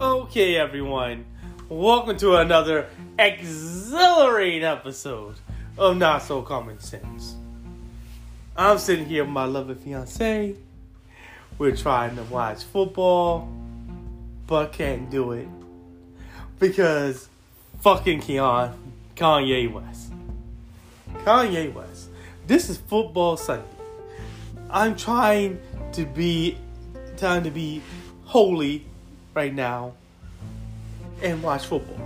Okay, everyone, welcome to another exhilarating episode of Not So Common Sense. I'm sitting here with my lovely fiance. We're trying to watch football, but can't do it because fucking Keon, Kanye West. Kanye West. This is football Sunday. I'm trying to be trying to be holy right now and watch football.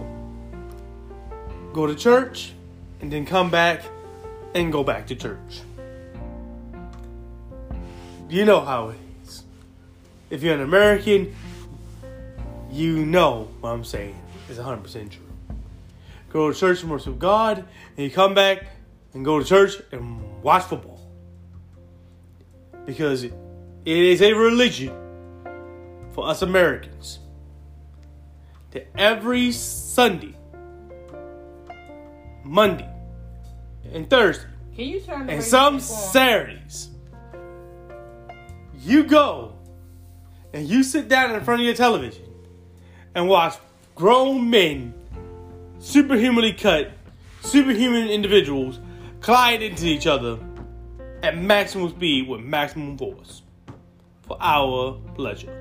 Go to church and then come back and go back to church. You know how it is. If you're an American, you know what I'm saying is 100% true. Go to church and worship God, and you come back and go to church and watch football. Because it is a religion for us Americans that every Sunday, Monday, and Thursday, Can you turn and some? Saturdays, you go and you sit down in front of your television and watch grown men, superhumanly cut, superhuman individuals collide into each other at maximum speed with maximum force for our pleasure.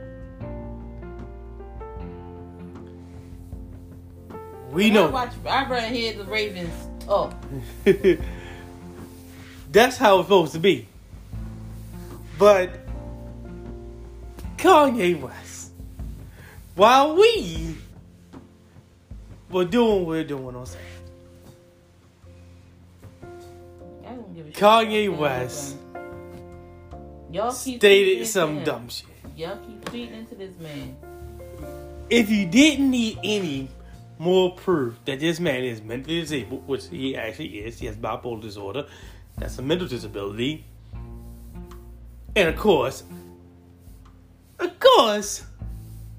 We I know watch. I hear the Ravens. Oh, That's how it's supposed to be. But Kanye West, while we were doing what we're doing on Saturday, I don't give a shit. Kanye West. Y'all keep stated some him. dumb shit. Y'all keep tweeting into this man. If you didn't need any more proof that this man is mentally disabled, which he actually is, he has bipolar disorder, that's a mental disability. And of course, of course,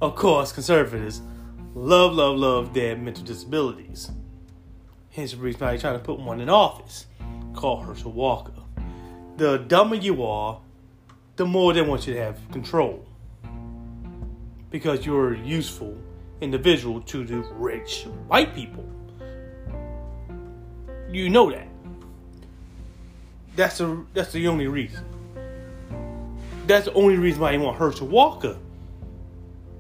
of course, conservatives love, love, love their mental disabilities. Hence the reason why they're trying to put one in office called Herschel Walker. The dumber you are, the more they want you to have control because you're useful individual to the rich white people. You know that. That's the that's the only reason. That's the only reason why they want Herschel Walker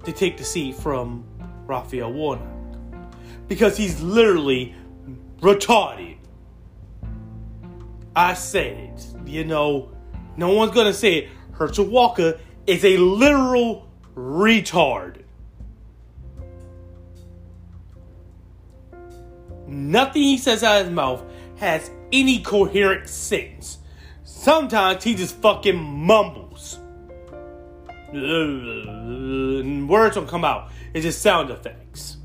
to take the seat from Raphael Warnock. Because he's literally retarded. I said it. You know, no one's gonna say it. Herschel Walker is a literal retard. Nothing he says out of his mouth has any coherent sense. Sometimes he just fucking mumbles. Words don't come out. It's just sound effects.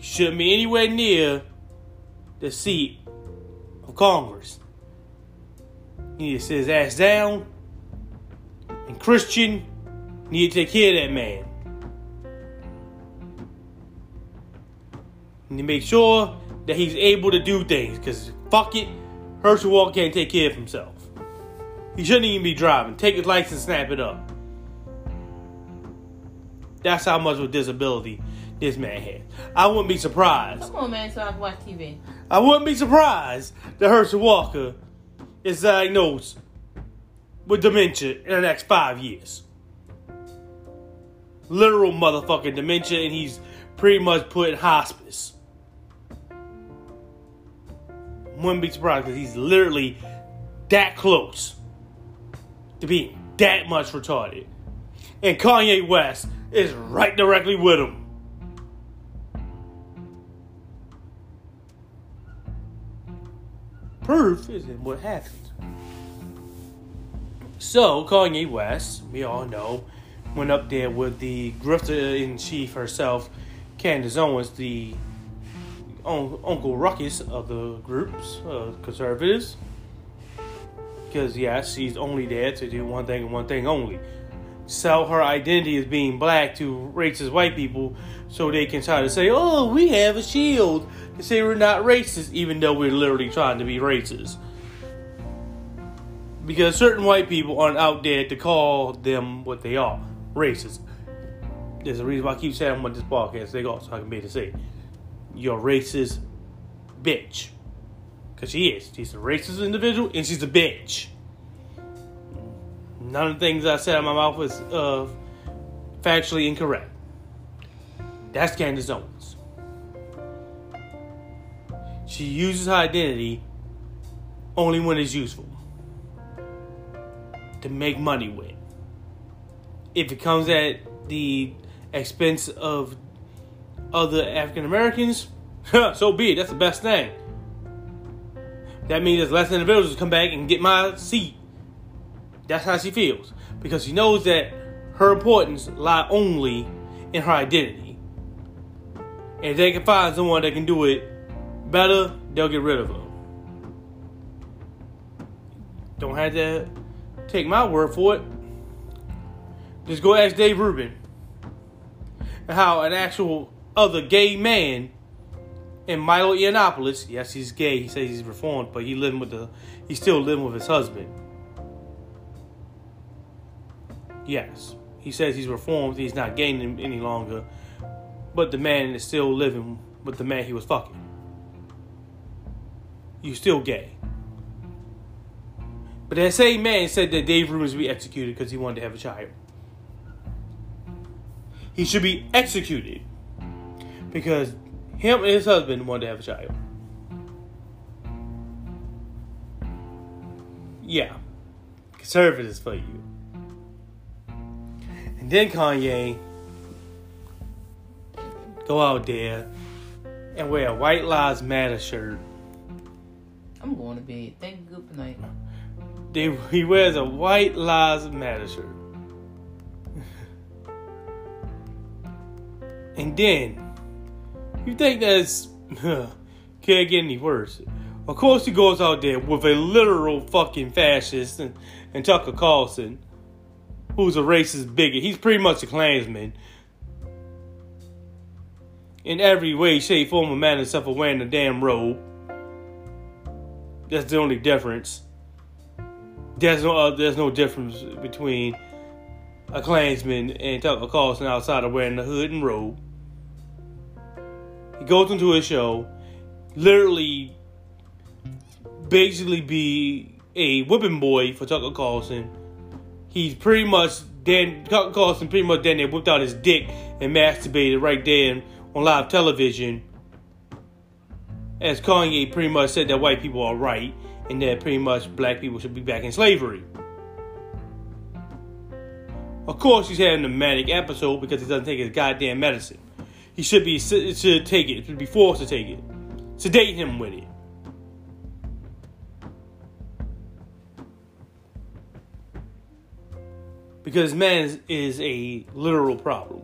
Shouldn't be anywhere near the seat of Congress. He need to sit his ass down. And Christian need to take care of that man. And to make sure that he's able to do things. Because fuck it, Herschel Walker can't take care of himself. He shouldn't even be driving. Take his license, snap it up. That's how much of a disability this man has. I wouldn't be surprised. Come on, man, so I can watch TV. I wouldn't be surprised that Herschel Walker is diagnosed with dementia in the next five years. Literal motherfucking dementia, and he's pretty much put in hospice. Wouldn't be surprised because he's literally that close to being that much retarded. And Kanye West is right directly with him. Proof is in what happened. So, Kanye West, we all know, went up there with the grifter in chief herself, Candace Owens, the un- Uncle Ruckus of the groups, uh, conservatives. Because, yes, she's only there to do one thing and one thing only sell her identity as being black to racist white people so they can try to say, oh, we have a shield to say we're not racist, even though we're literally trying to be racist. Because certain white people aren't out there to call them what they are racist. there's a reason why I keep saying I'm on this podcast. They go so I can be to say, "You're a racist bitch," because she is. She's a racist individual, and she's a bitch. None of the things I said out of my mouth was uh, factually incorrect. That's Candace Owens. She uses her identity only when it's useful to make money with. If it comes at the expense of other African Americans, so be it. That's the best thing. That means there's less individuals to come back and get my seat. That's how she feels. Because she knows that her importance lie only in her identity. And if they can find someone that can do it better, they'll get rid of her. Don't have to take my word for it. Just go ask Dave Rubin how an actual other gay man in Milo Yiannopoulos, yes, he's gay. He says he's reformed, but he living with the, he's still living with his husband. Yes, he says he's reformed. He's not gay any longer, but the man is still living with the man he was fucking. You still gay. But that same man said that Dave should be executed because he wanted to have a child. He should be executed because him and his husband wanted to have a child. Yeah, conservatives for you. And then Kanye go out there and wear a White Lives Matter shirt. I'm going to bed. Thank you. Good night. They, he wears a White Lives Matter shirt. and then, you think that's can't get any worse. Of course, he goes out there with a literal fucking fascist and, and Tucker Carlson, who's a racist bigot. He's pretty much a Klansman. In every way, shape, form, or manner, except for wearing a damn robe. That's the only difference. There's no uh, there's no difference between a Klansman and Tucker Carlson outside of wearing the hood and robe. He goes into a show, literally, basically be a whipping boy for Tucker Carlson. He's pretty much then Tucker Carlson pretty much then they whipped out his dick and masturbated right there on live television. As Kanye pretty much said that white people are right and that pretty much black people should be back in slavery. Of course, he's having a manic episode because he doesn't take his goddamn medicine. He should be should take it. Should be forced to take it. Sedate him with it. Because man is a literal problem.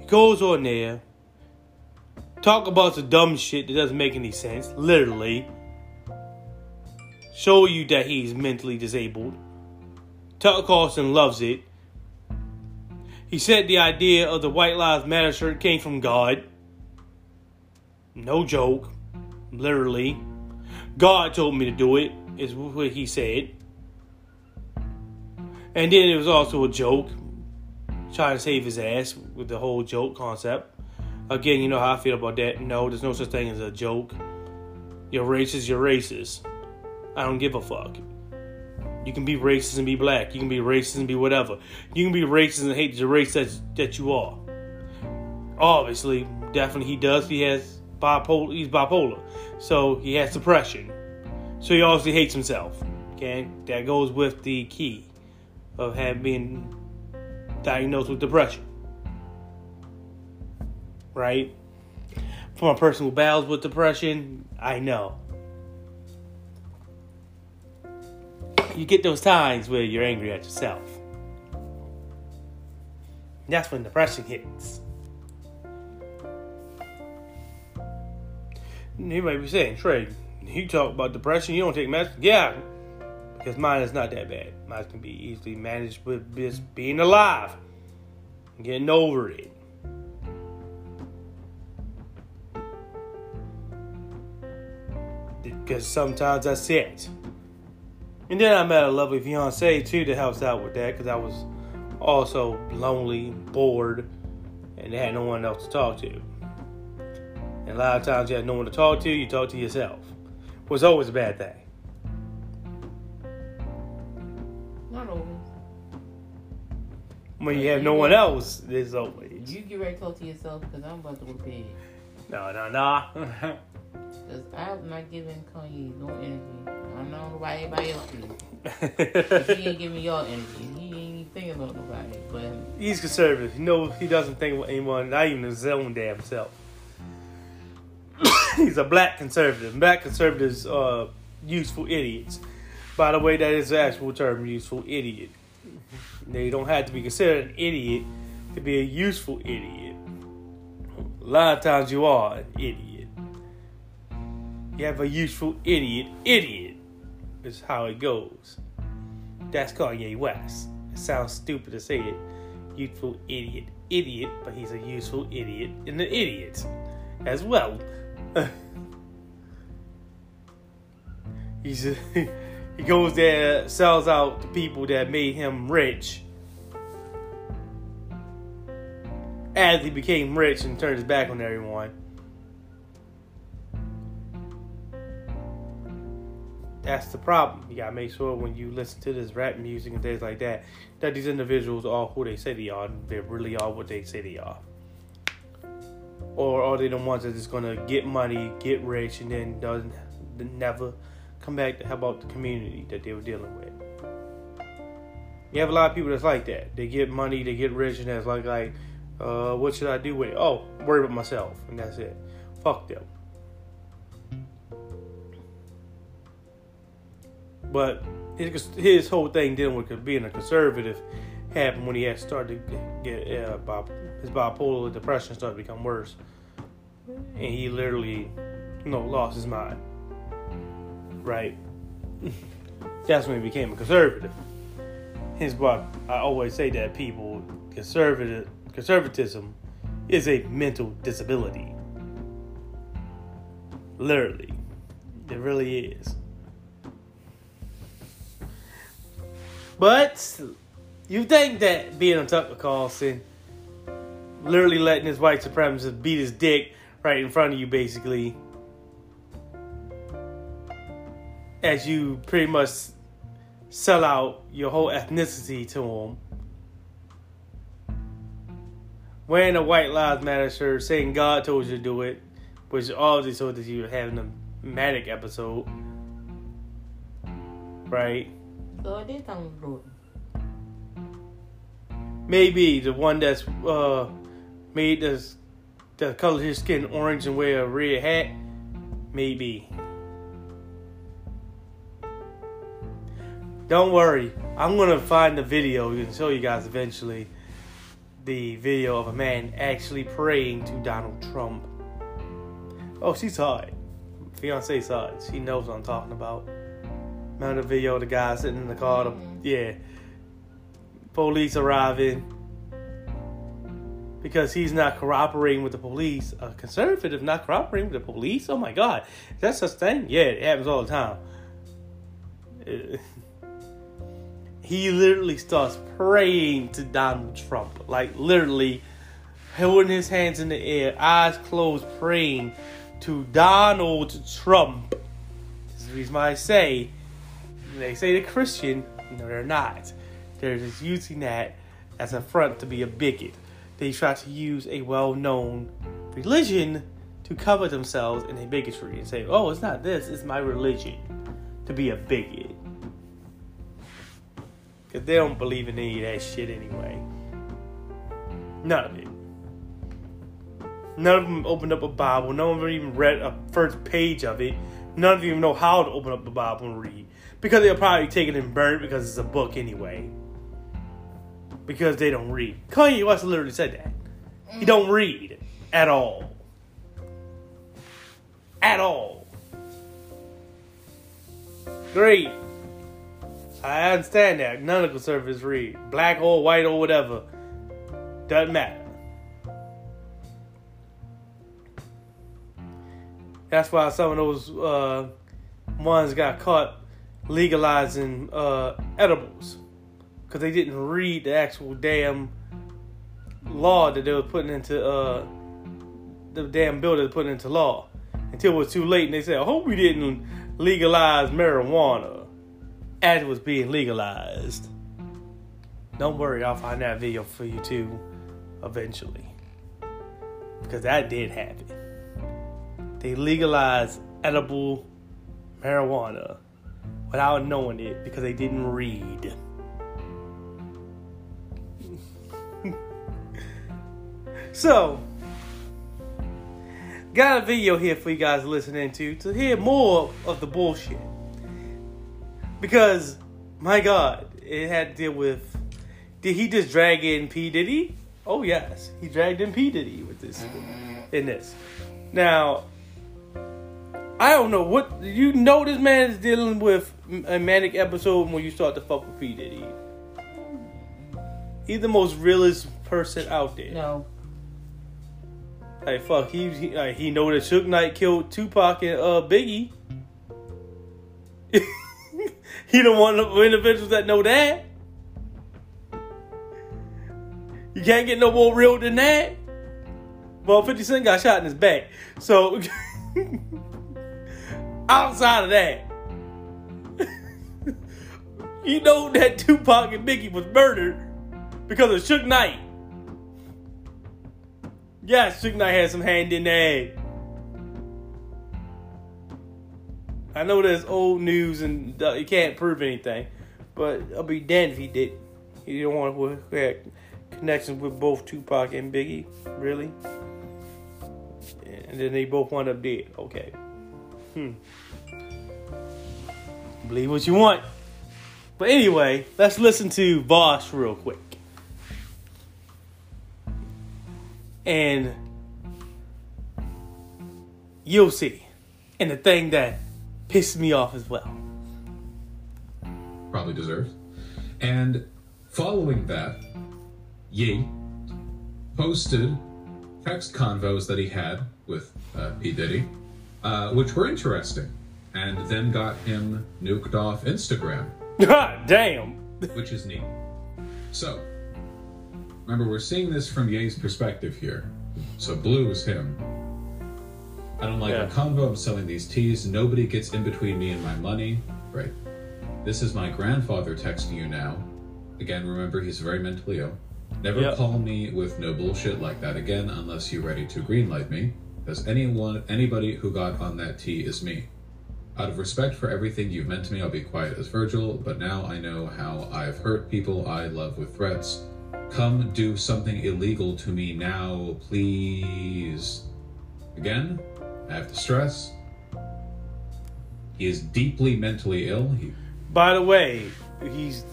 He goes on there, talk about some dumb shit that doesn't make any sense, literally. Show you that he's mentally disabled. Tucker Carlson loves it. He said the idea of the White Lives Matter shirt came from God. No joke. Literally. God told me to do it, is what he said. And then it was also a joke. Trying to save his ass with the whole joke concept. Again, you know how I feel about that. No, there's no such thing as a joke. You're racist, you're racist. I don't give a fuck. You can be racist and be black. You can be racist and be whatever. You can be racist and hate the race that, that you are. Obviously, definitely he does. He has bipolar. He's bipolar, so he has depression. So he obviously hates himself. Okay, that goes with the key of having been diagnosed with depression. Right? For my personal battles with depression, I know. You get those times where you're angry at yourself. That's when depression hits. You might be saying, Trae, you talk about depression, you don't take medicine. Yeah, because mine is not that bad. Mine can be easily managed with just being alive, getting over it. Because sometimes that's it. And then I met a lovely fiance too that helps out with that because I was also lonely, bored, and had no one else to talk to. And a lot of times you have no one to talk to, you talk to yourself. Was always a bad thing. Not always. When you have no one else, there's always. You get ready to talk to yourself because I'm about to bed. No, no, no. Because I'm not giving Kanye no energy. I don't know why everybody else is. he ain't giving y'all energy. He ain't even thinking about nobody. But He's conservative. You know, he doesn't think about anyone, not even his own damn self. He's a black conservative. Black conservatives are useful idiots. By the way, that is the actual term, useful idiot. They don't have to be considered an idiot to be a useful idiot. A lot of times you are an idiot. You have a useful idiot, idiot. Is how it goes. That's Kanye West. It sounds stupid to say it. Youthful idiot, idiot, but he's a useful idiot and an idiot as well. he's a, he goes there, sells out the people that made him rich. As he became rich and turned his back on everyone. That's the problem. You gotta make sure when you listen to this rap music and things like that, that these individuals are who they say they are. They really are what they say they are. Or are they the ones that just gonna get money, get rich, and then doesn't never come back to help out the community that they were dealing with? You have a lot of people that's like that. They get money, they get rich, and that's like, like, uh, what should I do with it? Oh, worry about myself, and that's it. Fuck them. But his, his whole thing dealing with being a conservative happened when he had started to get uh, bi- his bipolar depression started to become worse, and he literally, you know, lost his mind. Right. That's when he became a conservative. Hence why I always say that people conservative conservatism is a mental disability. Literally, it really is. But you think that being on Tucker Carlson, literally letting his white supremacist beat his dick right in front of you, basically, as you pretty much sell out your whole ethnicity to him. Wearing a White Lives Matter shirt, saying God told you to do it, which obviously told that you were having a manic episode, right? Talking Maybe the one that's uh made this that color his skin orange and wear a red hat. Maybe. Don't worry, I'm gonna find the video and show you guys eventually. The video of a man actually praying to Donald Trump. Oh, she saw it. Fiance it. She knows what I'm talking about. The video of the guy sitting in the car? The, Mhm. yeah. Police arriving because he's not cooperating with the police. A conservative not cooperating with the police? Oh my god. That's such thing? Yeah, it happens all the time. He literally starts praying to Donald Trump. Like literally holding his hands in the air, eyes closed, praying to Donald Trump. This is the reason why I say they say they're Christian. No, they're not. They're just using that as a front to be a bigot. They try to use a well known religion to cover themselves in a bigotry and say, oh, it's not this, it's my religion to be a bigot. Because they don't believe in any of that shit anyway. None of it. None of them opened up a Bible. Of them even read a first page of it. None of them even know how to open up the Bible and read. Because they'll probably take it and burn it because it's a book anyway. Because they don't read. Kanye West literally said that. He don't read at all. At all. Great. I understand that. None of the conservatives read. Black or white or whatever. Doesn't matter. That's why some of those uh, ones got caught legalizing uh, edibles. because they didn't read the actual damn law that they were putting into uh the damn bill that they put into law until it was too late and they said, I hope we didn't legalize marijuana as it was being legalized. Don't worry, I'll find that video for you too eventually. Because that did happen. They legalized edible marijuana without knowing it because they didn't read. so, got a video here for you guys listening to to hear more of the bullshit. Because, my God, it had to deal with. Did he just drag in P Diddy? Oh yes, he dragged in P Diddy with this in this. Now, I don't know what you know. This man is dealing with a manic episode when you start to fuck with P Diddy. He's the most realest person out there. No. Like fuck, he he, like, he know that Suge Knight killed Tupac and uh Biggie. he don't want the individuals that know that. You can't get no more real than that. Well, 50 Cent got shot in his back. So outside of that, you know that Tupac and Biggie was murdered because of Suge Knight. Yes, Suge Knight had some hand in that. I know that's old news and uh, you can't prove anything, but I'll be damned if he did. He don't want to have connections with both Tupac and Biggie, really. And then they both wound up dead. Okay. Hmm. Believe what you want. But anyway, let's listen to Vaush real quick. And you'll see. And the thing that pissed me off as well. Probably deserved. And following that, Ye posted text convos that he had with uh, P. Diddy, uh, which were interesting, and then got him nuked off Instagram, God damn. which is neat. So, remember, we're seeing this from Ye's perspective here. So, blue is him. I don't like Yeah. a convo. I'm selling these tees. Nobody gets in between me and my money. Right. This is my grandfather texting you now. Again, remember, he's very mentally ill. Never Yep. call me with no bullshit like that again unless you're ready to greenlight me. Because anyone, anybody who got on that tee is me. Out of respect for everything you've meant to me, I'll be quiet as Virgil, but now I know how I've hurt people I love with threats. Come do something illegal to me now, please. Again, I have to stress. He is deeply mentally ill. He By the way, he's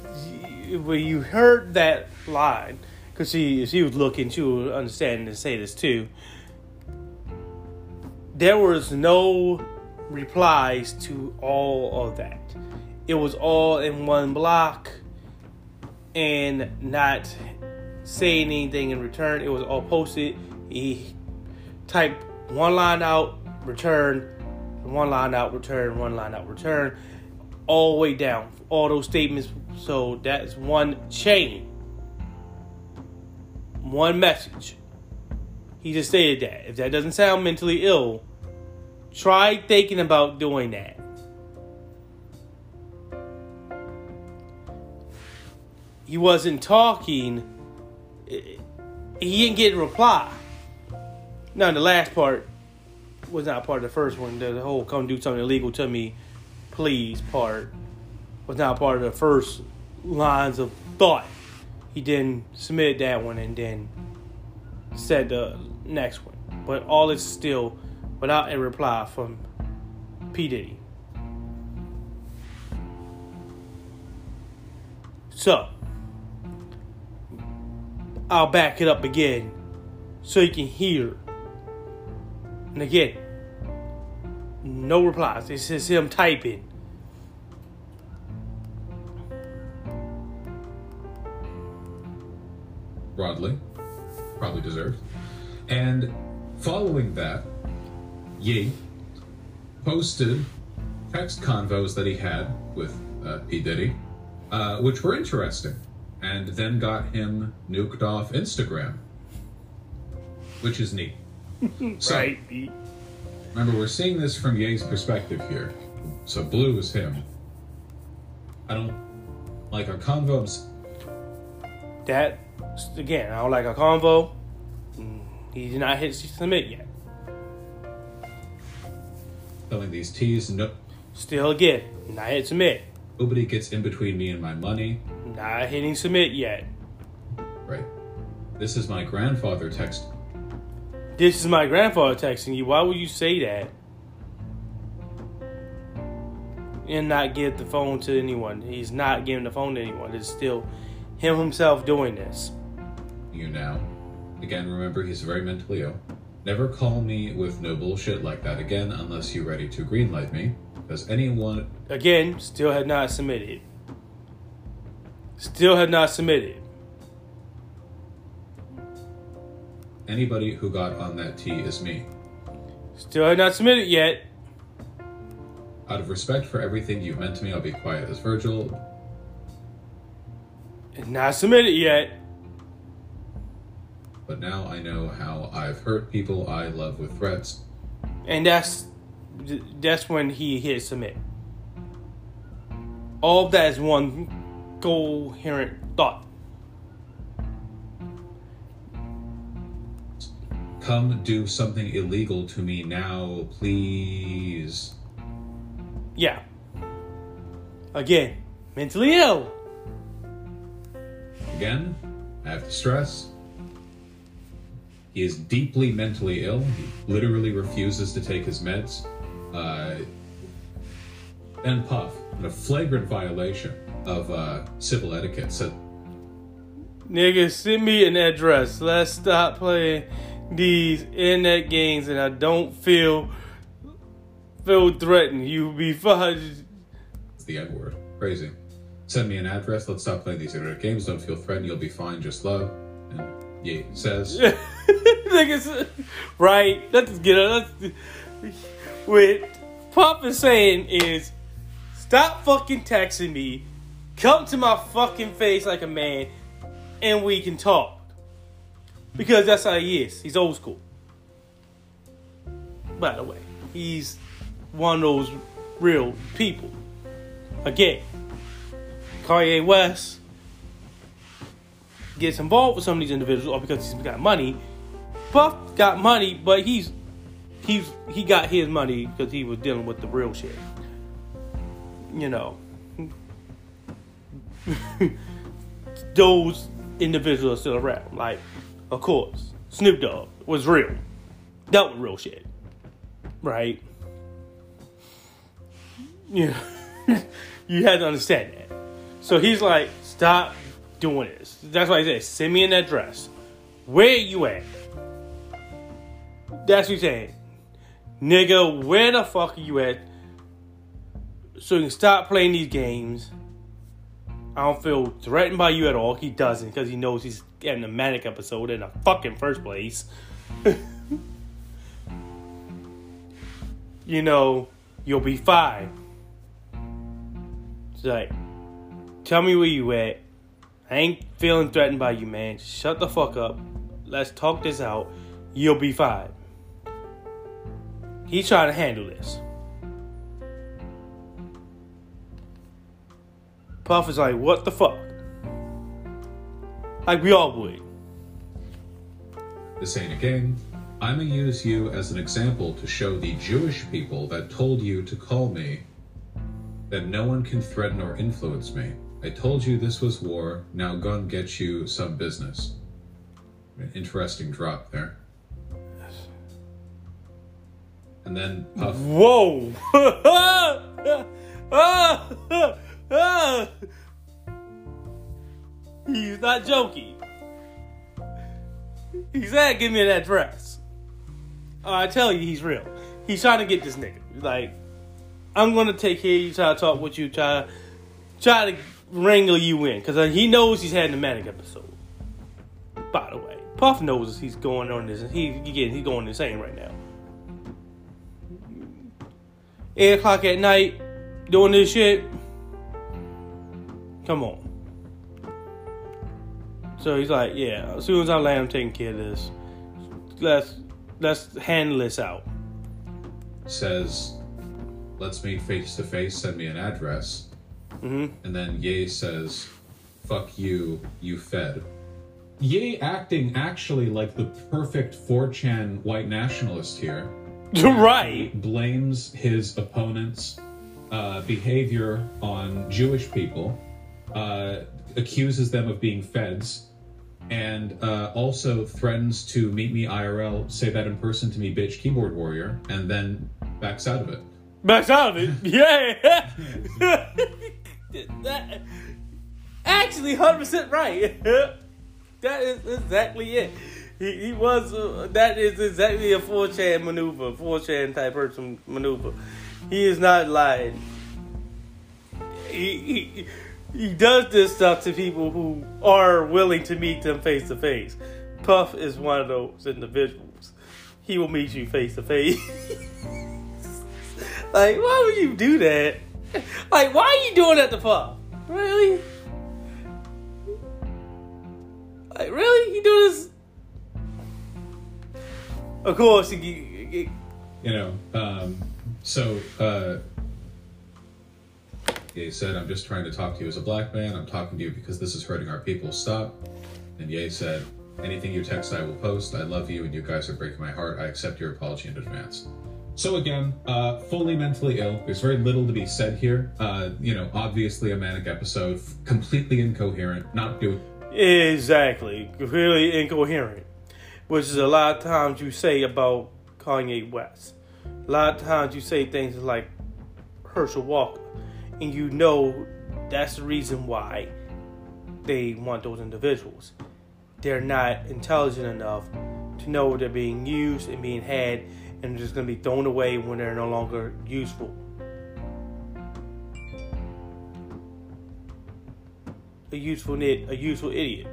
he- when you heard that line, because she she was looking, she would understand and say this too. There was no replies to all of that. It was all in one block, and not saying anything in return. It was all posted. He typed one line out, return, one line out, return, one line out, return, all the way down. All those statements. So that's one chain, one message. He just stated that. If that doesn't sound mentally ill, try thinking about doing that. He wasn't talking. He didn't get a reply. Now the last part was not part of the first one. The whole "come do something illegal to me, please" part was not part of the first lines of thought. He then submitted that one and then said the next one. But all is still without a reply from P Diddy. So I'll back it up again so you can hear. And again, no replies. It's just him typing. broadly, probably deserved. And following that, Ye posted text convos that he had with uh, P. Diddy, uh, which were interesting, and then got him nuked off Instagram, which is neat. So, right. Remember, we're seeing this from Ye's perspective here. So blue is him. I don't like our convos. That again, I don't like a convo. Mm, He did not hit submit yet. Telling these T's, no, Still again, not hit submit. nobody gets in between me and my money. Not hitting submit yet. Right. This is my grandfather text. This is my grandfather texting you. Why would you say that? And not give the phone to anyone. He's not giving the phone to anyone. It's still him himself doing this. You now. Again, remember he's very mentally ill. Never call me with no bullshit like that again unless you're ready to greenlight me. Does anyone Again, still had not submitted. Still had not submitted. anybody who got on that T is me. Still had not submitted yet. Out of respect for everything you've meant to me, I'll be quiet as Virgil. Not submitted yet. But now I know how I've hurt people I love with threats. And that's that's when he hit submit. All of that is one coherent thought. Come do something illegal to me now, please. Yeah. Again, mentally ill. Again, I have to stress. He is deeply mentally ill. He literally refuses to take his meds. Uh, ben Puff, in a flagrant violation of uh, civil etiquette, said, Nigga, send me an address. Let's stop playing these internet games and I don't feel feel threatened. You be fine. It's the N word. Crazy. Send me an address. Let's stop playing these internet games. Don't feel threatened. You'll be fine. Just love. And Ye says, right? Let's get it. What Pop is saying is stop fucking texting me. Come to my fucking face like a man and we can talk. Because that's how he is. He's old school. By the way, he's one of those real people. Again, Kanye West gets involved with some of these individuals or because he's got money. Puff got money, but he's he's he got his money because he was dealing with the real shit. You know. Those individuals are still around. Like, of course, Snoop Dogg was real. Dealt with real shit. Right? You you had to understand that. So he's like, stop doing this. That's why I said, send me an address. Where you at? That's what he's saying. Nigga, where the fuck are you at? So you can stop playing these games. I don't feel threatened by you at all. He doesn't because he knows he's getting a manic episode in the fucking first place. you know, you'll be fine. It's like, tell me where you at. I ain't feeling threatened by you, man. Shut the fuck up. Let's talk this out. You'll be fine. He's trying to handle this. Puff is like, what the fuck? Like we all would. This ain't a game. I'ma use you as an example to show the Jewish people that told you to call me that no one can threaten or influence me. I told you this was war, now gun get you some business. An interesting drop there. And then Puff Whoa! He's not joking. He said, "Give me that dress." Uh, I tell you, he's real. He's trying to get this nigga. Like, I'm gonna take care of you. Try to talk with you. Try, try to wrangle you in because uh, he knows he's had a manic episode. By the way, Puff knows he's going on this. He, getting he's going insane right now. Eight o'clock at night, doing this shit. Come on. So he's like, yeah, as soon as I land, I'm taking care of this. Let's let's handle this out. Says, let's meet face to face, send me an address. Hmm And then Ye says, fuck you, you fed. Ye acting actually like the perfect 4chan white nationalist here. right. blames his opponent's uh, behavior on Jewish people, uh, accuses them of being feds, and uh, also threatens to meet me IRL, say that in person to me, bitch, keyboard warrior, and then backs out of it. Backs out of it. Yeah. that, actually, hundred percent right. that is exactly it. He, he was. Uh, that is exactly a four chan maneuver, four chan type person maneuver. He is not lying. He, he he does this stuff to people who are willing to meet them face to face. Puff is one of those individuals. He will meet you face to face. Like, why would you do that? Like, why are you doing that to Puff? Really? Like, really? You do this? Of course, you, you, You know, um, so, uh, Ye said, I'm just trying to talk to you as a black man. I'm talking to you because this is hurting our people. Stop. And Ye said, anything you text, I will post. I love you, and you guys are breaking my heart. I accept your apology in advance. So again, uh, fully mentally ill. There's very little to be said here. Uh, you know, obviously a manic episode, completely incoherent, not doing. exactly, really incoherent. Which is a lot of times you say about Kanye West. A lot of times you say things like Herschel Walker, and you know that's the reason why they want those individuals. They're not intelligent enough to know they're being used and being had, and just going to be thrown away when they're no longer useful. A useful nit, a useful idiot.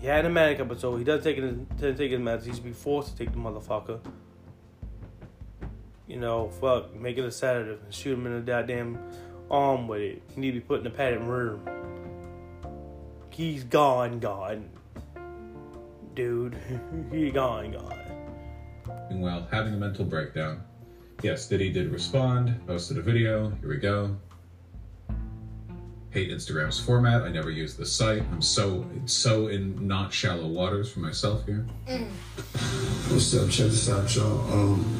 He had a manic episode. He doesn't take it. Doesn't take his meds. He should be forced to take the motherfucker. You know, fuck, make it a sedative and shoot him in the goddamn arm with it. He need to be put in a padded room. He's gone, gone, dude. he gone, gone. Well, having a mental breakdown. Yes, Diddy did respond, posted a video. Here we go. Hate Instagram's format. I never use the site. I'm so so in not shallow waters for myself here. What's up? Check this out, y'all. Um,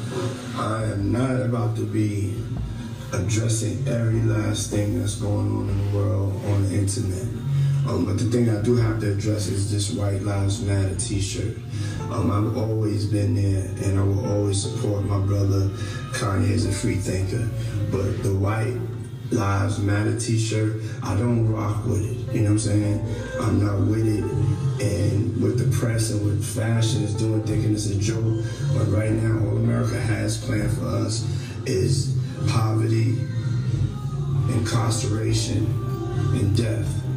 I am not about to be addressing every last thing that's going on in the world on the internet. Um, but the thing I do have to address is this White Lives Matter T-shirt. Um, I've always been there, and I will always support my brother Kanye as a free thinker. But the White Lives Matter T-shirt, I don't rock with it. You know what I'm saying? I'm not with it, and with the press and with fashion is doing, thinking it's a joke. But right now, all America has planned for us is poverty, incarceration, and death.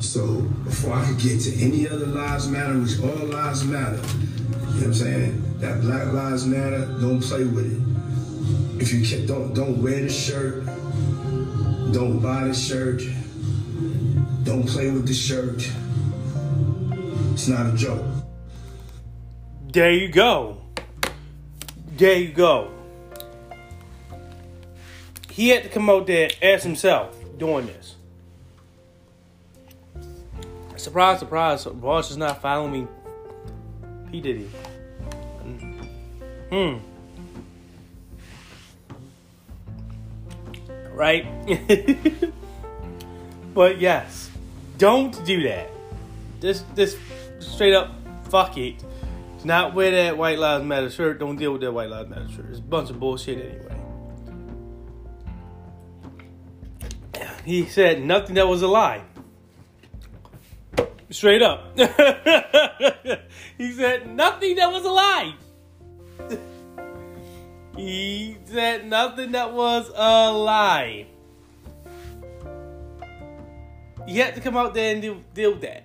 So before I could get to any other lives matter, which all lives matter, you know what I'm saying? That Black Lives Matter, don't play with it. If you can, don't don't wear the shirt, don't buy the shirt, don't play with the shirt. It's not a joke. There you go. There you go. He had to come out there as himself doing this. Surprise, surprise, Ross is not following me. P. Diddy. Hmm. Right? but yes, don't do that. This, this straight up, fuck it. Do not wear that White Lives Matter shirt. Don't deal with that White Lives Matter shirt. It's a bunch of bullshit anyway. He said nothing that was a lie. Straight up. he said nothing that was a lie. he said nothing that was a lie. You have to come out there and do, deal with that.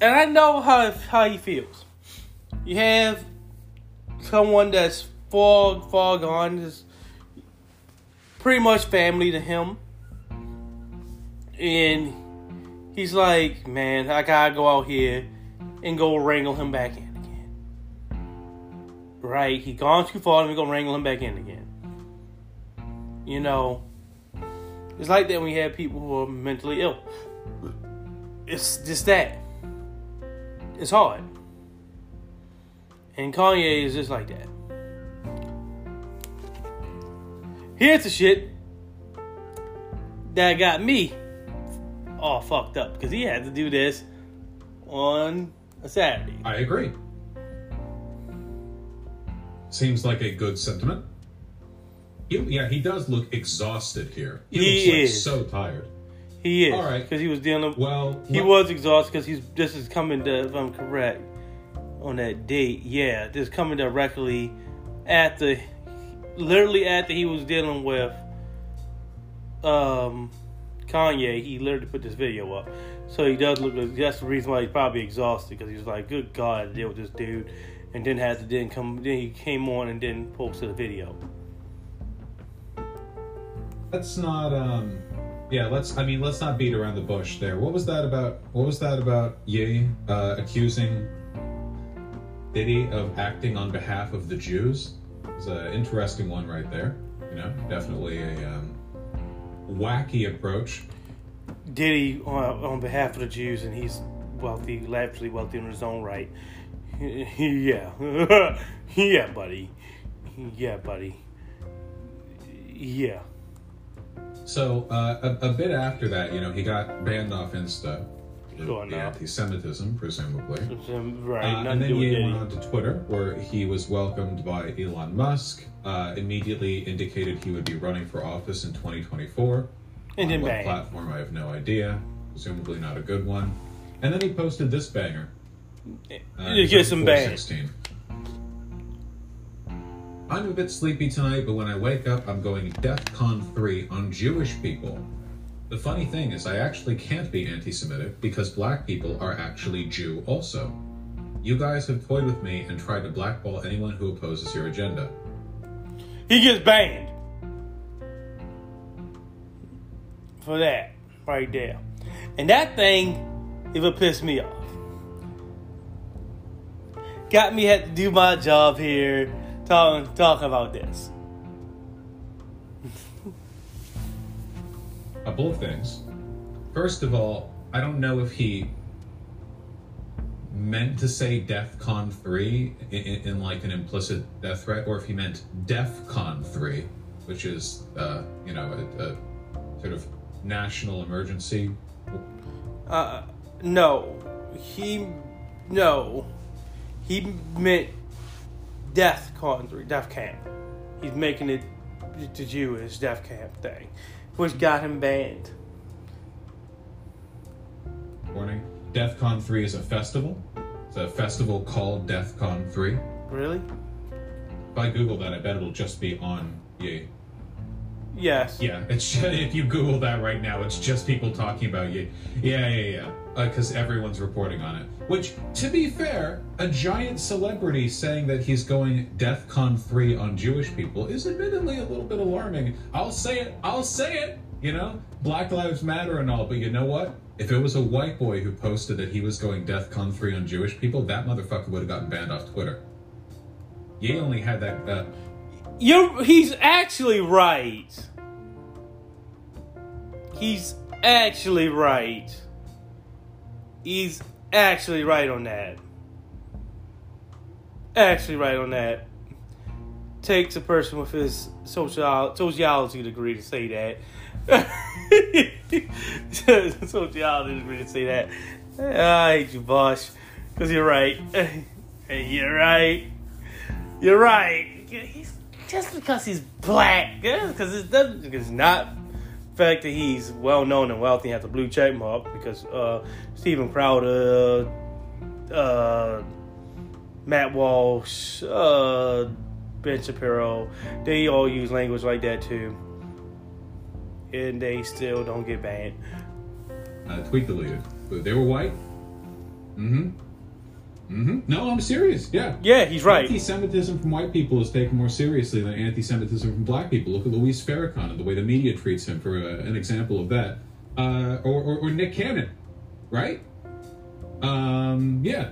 And I know how how he feels. You have someone that's far far gone, is pretty much family to him, and he's like, man, I gotta go out here and go wrangle him back in again. Right? He gone too far, let me go wrangle him back in again. You know, it's like that when we have people who are mentally ill. It's just that. It's hard. And Kanye is just like that. Here's the shit that got me all fucked up because he had to do this on a Saturday. I agree. Seems like a good sentiment. He, yeah, he does look exhausted here. He, He looks like is. so tired. He is All right. because he was dealing. With, Well, he let- was exhausted because he's. This is coming to, if I'm correct, on that date. Yeah, this is coming directly after, literally after he was dealing with, um, Kanye. He literally put this video up, so he does look. That's the reason why he's probably exhausted because he was like, "Good God, I deal with this dude," and then had to then come. Then he came on and then posted a video. Let's not. Um, yeah, let's. I mean, let's not beat around the bush there. What was that about? What was that about? Ye uh, accusing Diddy of acting on behalf of the Jews. It's an interesting one right there. You know, definitely a um, wacky approach. Diddy on, on behalf of the Jews, and he's wealthy, lavishly wealthy in his own right. yeah, yeah, buddy. Yeah, buddy. Yeah. So uh, a, a bit after that, you know, he got banned off Insta. With Sure the anti-Semitism, presumably. Right. Uh, and then he went on to Twitter, where he was welcomed by Elon Musk. Uh, immediately indicated he would be running for office in 2024. And on then what bang. platform? I have no idea. Presumably not a good one. And then he posted this banger. Uh, You get some bang. I'm a bit sleepy tonight, but when I wake up, I'm going DEFCON 3 on Jewish people. The funny thing is, I actually can't be anti Semitic because black people are actually Jew also. You guys have toyed with me and tried to blackball anyone who opposes your agenda. He gets banned for that right there, and that thing, it would piss me off. Got me had to do my job here, talking talking about this. Couple of things. First of all, I don't know if he meant to say DEFCON 3 in, in, in like an implicit death threat, or if he meant DEFCON 3, which is, uh, you know, a, a sort of national emergency. Uh, no, he, no, he meant death con three, death camp. He's making it the Jewish death camp thing, which got him banned. Warning DEFCON 3 is a festival. It's a festival called DEFCON 3. Really? If I Google that, I bet it'll just be on Ye. Yes. Yeah, it's if you Google that right now, it's just people talking about you. Yeah, yeah, yeah. Because everyone's reporting on it. Which, to be fair, a giant celebrity saying that he's going DEFCON 3 on Jewish people is admittedly a little bit alarming. I'll say it. I'll say it. You know, Black Lives Matter and all, but you know what? If it was a white boy who posted that he was going DEFCON 3 on Jewish people, that motherfucker would have gotten banned off Twitter. Ye only had that. Uh, You. He's actually right. He's actually right. He's actually right on that. Actually, right on that. Takes a person with his sociology degree to say that. sociology degree to say that. Ah, I hate you, Vaush, because you're right. Hey, you're right. You're right. He's just because he's black, because it. It's not fact that he's well known and wealthy and has a blue check mark. Because uh, Crowder, uh, Matt Walsh, uh, Ben Shapiro, they all use language like that too, and they still don't get banned. uh, tweet deleted. They were white. Mm-hmm. Mm-hmm. No, I'm serious. Yeah. Yeah, he's right. Anti-Semitism from white people is taken more seriously than anti-Semitism from black people. Look at Louis Farrakhan and the way the media treats him for uh, an example of that. Uh, or, or, or Nick Cannon. right? Um, yeah.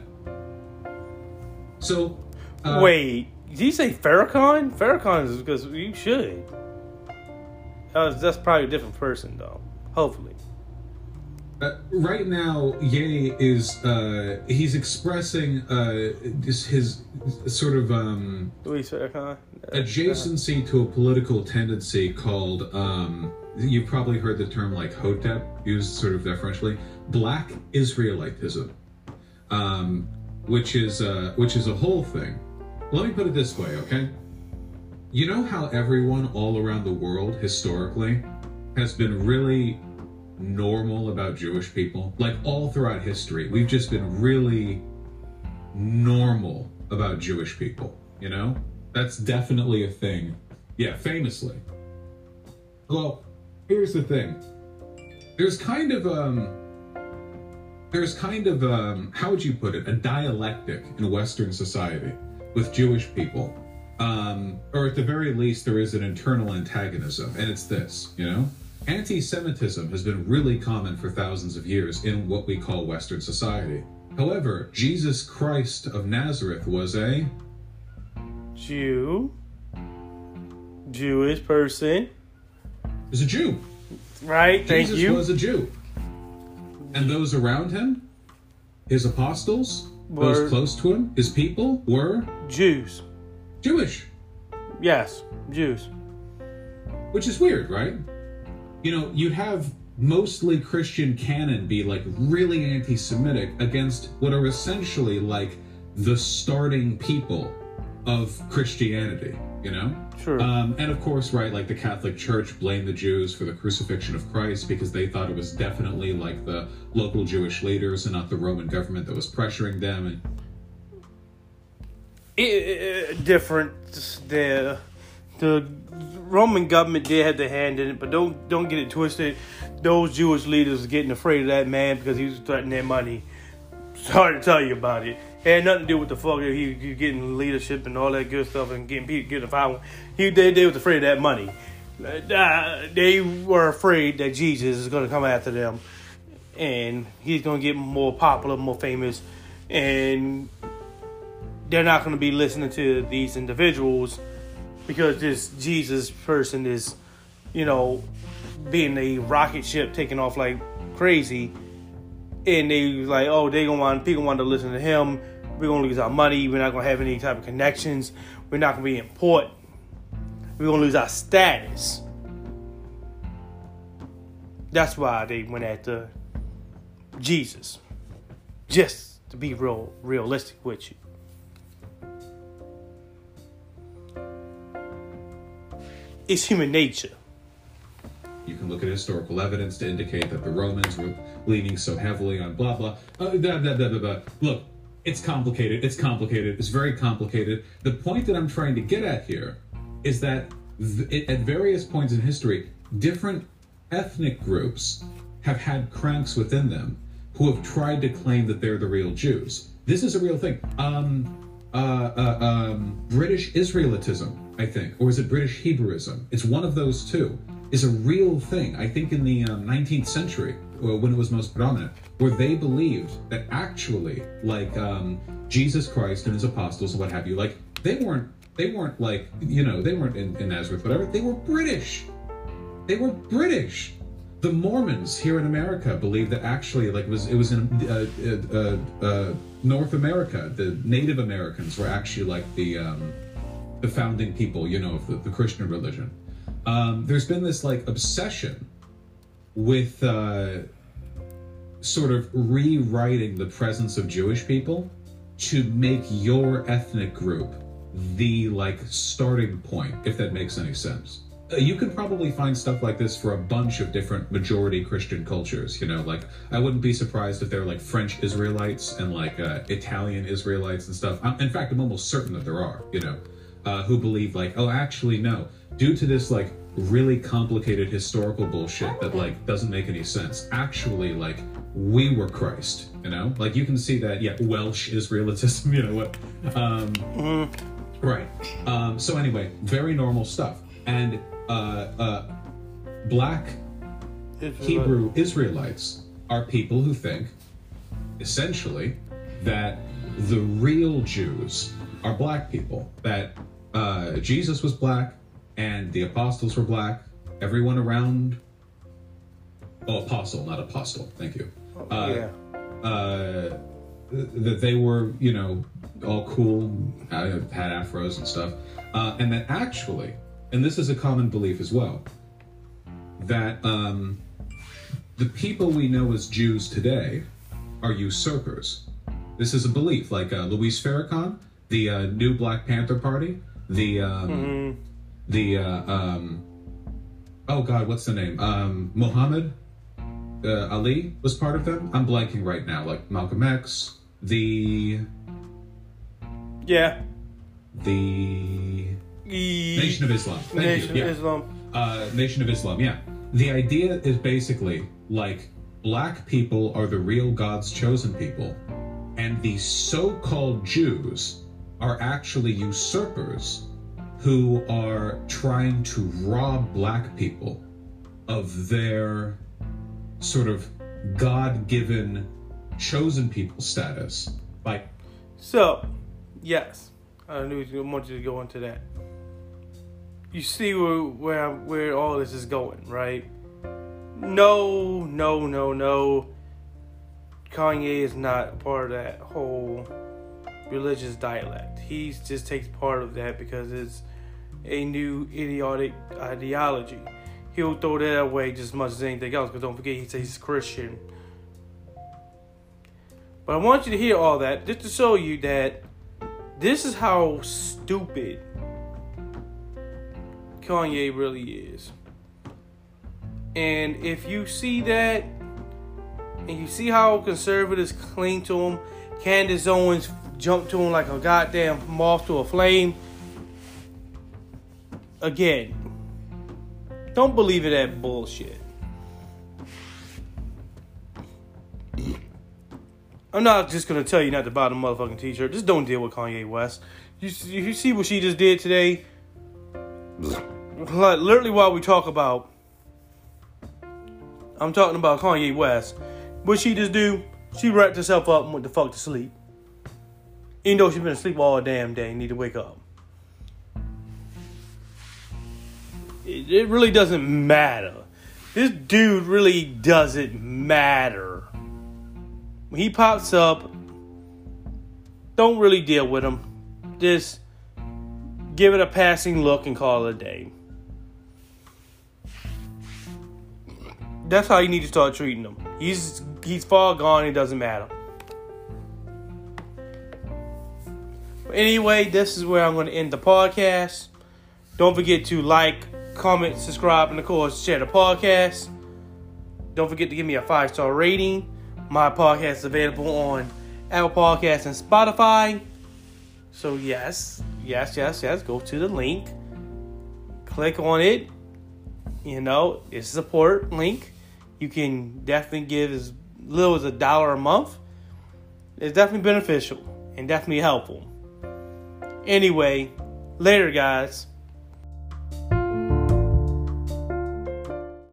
So, uh, Wait, did you say Farrakhan? Farrakhan is because you should. That that's probably a different person, though. Hopefully. Uh, right now, Ye is uh, he's expressing uh, this, his sort of um, adjacency to a political tendency called um, you've probably heard the term like Hotep used sort of deferentially, Black Israelitism, um, which is uh, which is a whole thing. Let me put it this way, okay? You know how everyone all around the world historically has been really normal about Jewish people? Like all throughout history, we've just been really normal about Jewish people, you know? That's definitely a thing. Yeah, famously. Well, here's the thing. There's kind of um there's kind of um how would you put it? A dialectic in western society with Jewish people. Um or at the very least there is an internal antagonism and it's this, you know? Anti-Semitism has been really common for thousands of years in what we call Western society. However, Jesus Christ of Nazareth was a Jew. Jewish person. was a Jew. Right? Thank Jesus you. was a Jew. And those around him, his apostles, Were- those close to him, his people, were Jews. Jewish. Yes, Jews. Which is weird, right? You know, you'd have mostly Christian canon be like really anti Semitic against what are essentially like the starting people of Christianity, you know? Sure. Um, and of course, right, like the Catholic Church blamed the Jews for the crucifixion of Christ because they thought it was definitely like the local Jewish leaders and not the Roman government that was pressuring them. And it, it, different. The the Roman government did have their hand in it, but don't don't get it twisted. Those Jewish leaders getting afraid of that man because he was threatening their money. Sorry to tell you about it. It had nothing to do with the fuck he, he getting leadership and all that good stuff and getting people getting found. He they they was afraid of that money. Uh, they were afraid that Jesus is going to come after them, and he's going to get more popular, more famous, and they're not going to be listening to these individuals because this Jesus person is, you know, being a rocket ship taking off like crazy, and they like, oh, they gonna want people want to listen to him. We're gonna lose our money. We're not gonna have any type of connections. We're not gonna be important. We're gonna lose our status. That's why they went after Jesus, just to be real realistic with you. It's human nature. you can look at historical evidence to indicate that the Romans were leaning so heavily on blah blah. Uh, blah, blah, blah, blah. Look, it's complicated. It's complicated. It's very complicated. The point that I'm trying to get at here is that th- at various points in history, different ethnic groups have had cranks within them who have tried to claim that they're the real Jews. This is a real thing. Um, uh, uh, um, British Israelitism, I think, or is it British Hebrewism? It's one of those two. Is a real thing. I think in the um, 19th century, when it was most predominant, where they believed that actually, like um, Jesus Christ and his apostles and what have you, like they weren't, they weren't like you know, they weren't in, in Nazareth, whatever. They were British. They were British. The Mormons here in America believe that actually, like, it was it was in uh, uh, uh, North America. The Native Americans were actually like the um, the founding people, you know, of the, the Christian religion. Um, there's been this like obsession with uh, sort of rewriting the presence of Jewish people to make your ethnic group the like starting point, if that makes any sense. Uh, You can probably find stuff like this for a bunch of different majority Christian cultures. You know, like I wouldn't be surprised if there are like French Israelites and like uh, Italian Israelites and stuff. I'm, in fact, I'm almost certain that there are. You know, uh, who believe like, oh, actually, no. Due to this like really complicated historical bullshit that like doesn't make any sense. Actually, like we were Christ. You know, like you can see that. Yeah, Welsh Israelitism. You know what? Um, Right. Um, so anyway, very normal stuff. And uh, uh, black Hebrew Israelites are people who think essentially that the real Jews are black people. That uh, Jesus was black, and the apostles were black. Everyone around, oh, apostle, not apostle. Thank you. Uh, yeah. uh, that they were, you know, all cool, uh, had afros and stuff, uh, and that actually, and this is a common belief as well, that um, the people we know as Jews today are usurpers. This is a belief, like uh, Louis Farrakhan, the uh, new Black Panther Party, the um, the uh, um, oh God, what's the name? Um, Muhammad uh, Ali was part of them. I'm blanking right now. Like Malcolm X, the Yeah. the Nation of Islam. Thank Nation you. Yeah. of Islam. Uh, Nation of Islam. Yeah. The idea is basically like black people are the real God's chosen people, and the so-called Jews are actually usurpers who are trying to rob black people of their sort of God-given chosen people status by So, yes, I knew I wanted to go into that. You see where where where all this is going, right? No, no, no, no. Kanye is not part of that whole religious dialect. He just takes part of that because it's a new idiotic ideology. He'll throw that away just as much as anything else. Because don't forget, he says he's Christian. But I want you to hear all that just to show you that this is how stupid Kanye really is. And if you see that, and you see how conservatives cling to him, Candace Owens jumped to him like a goddamn moth to a flame. Again, don't believe in that bullshit. I'm not just gonna tell you not to buy the motherfucking t-shirt. Just don't deal with Kanye West. You, you see what she just did today? Like literally, while we talk about, I'm talking about Kanye West. What she just do? She wrapped herself up and went the fuck to sleep. Even though she's been asleep all damn day, need to wake up. It, it really doesn't matter. This dude really doesn't matter. When he pops up, don't really deal with him. Just give it a passing look and call it a day. That's how you need to start treating him. He's he's far gone. It doesn't matter. But anyway, this is where I'm going to end the podcast. Don't forget to like, comment, subscribe, and of course share the podcast. Don't forget to give me a five star rating. My podcast is available on Apple Podcasts and Spotify. So yes, yes, yes, yes. Go to the link, click on it. You know, it's a support link. You can definitely give as little as a dollar a month. It's definitely beneficial and definitely helpful. Anyway, later, guys.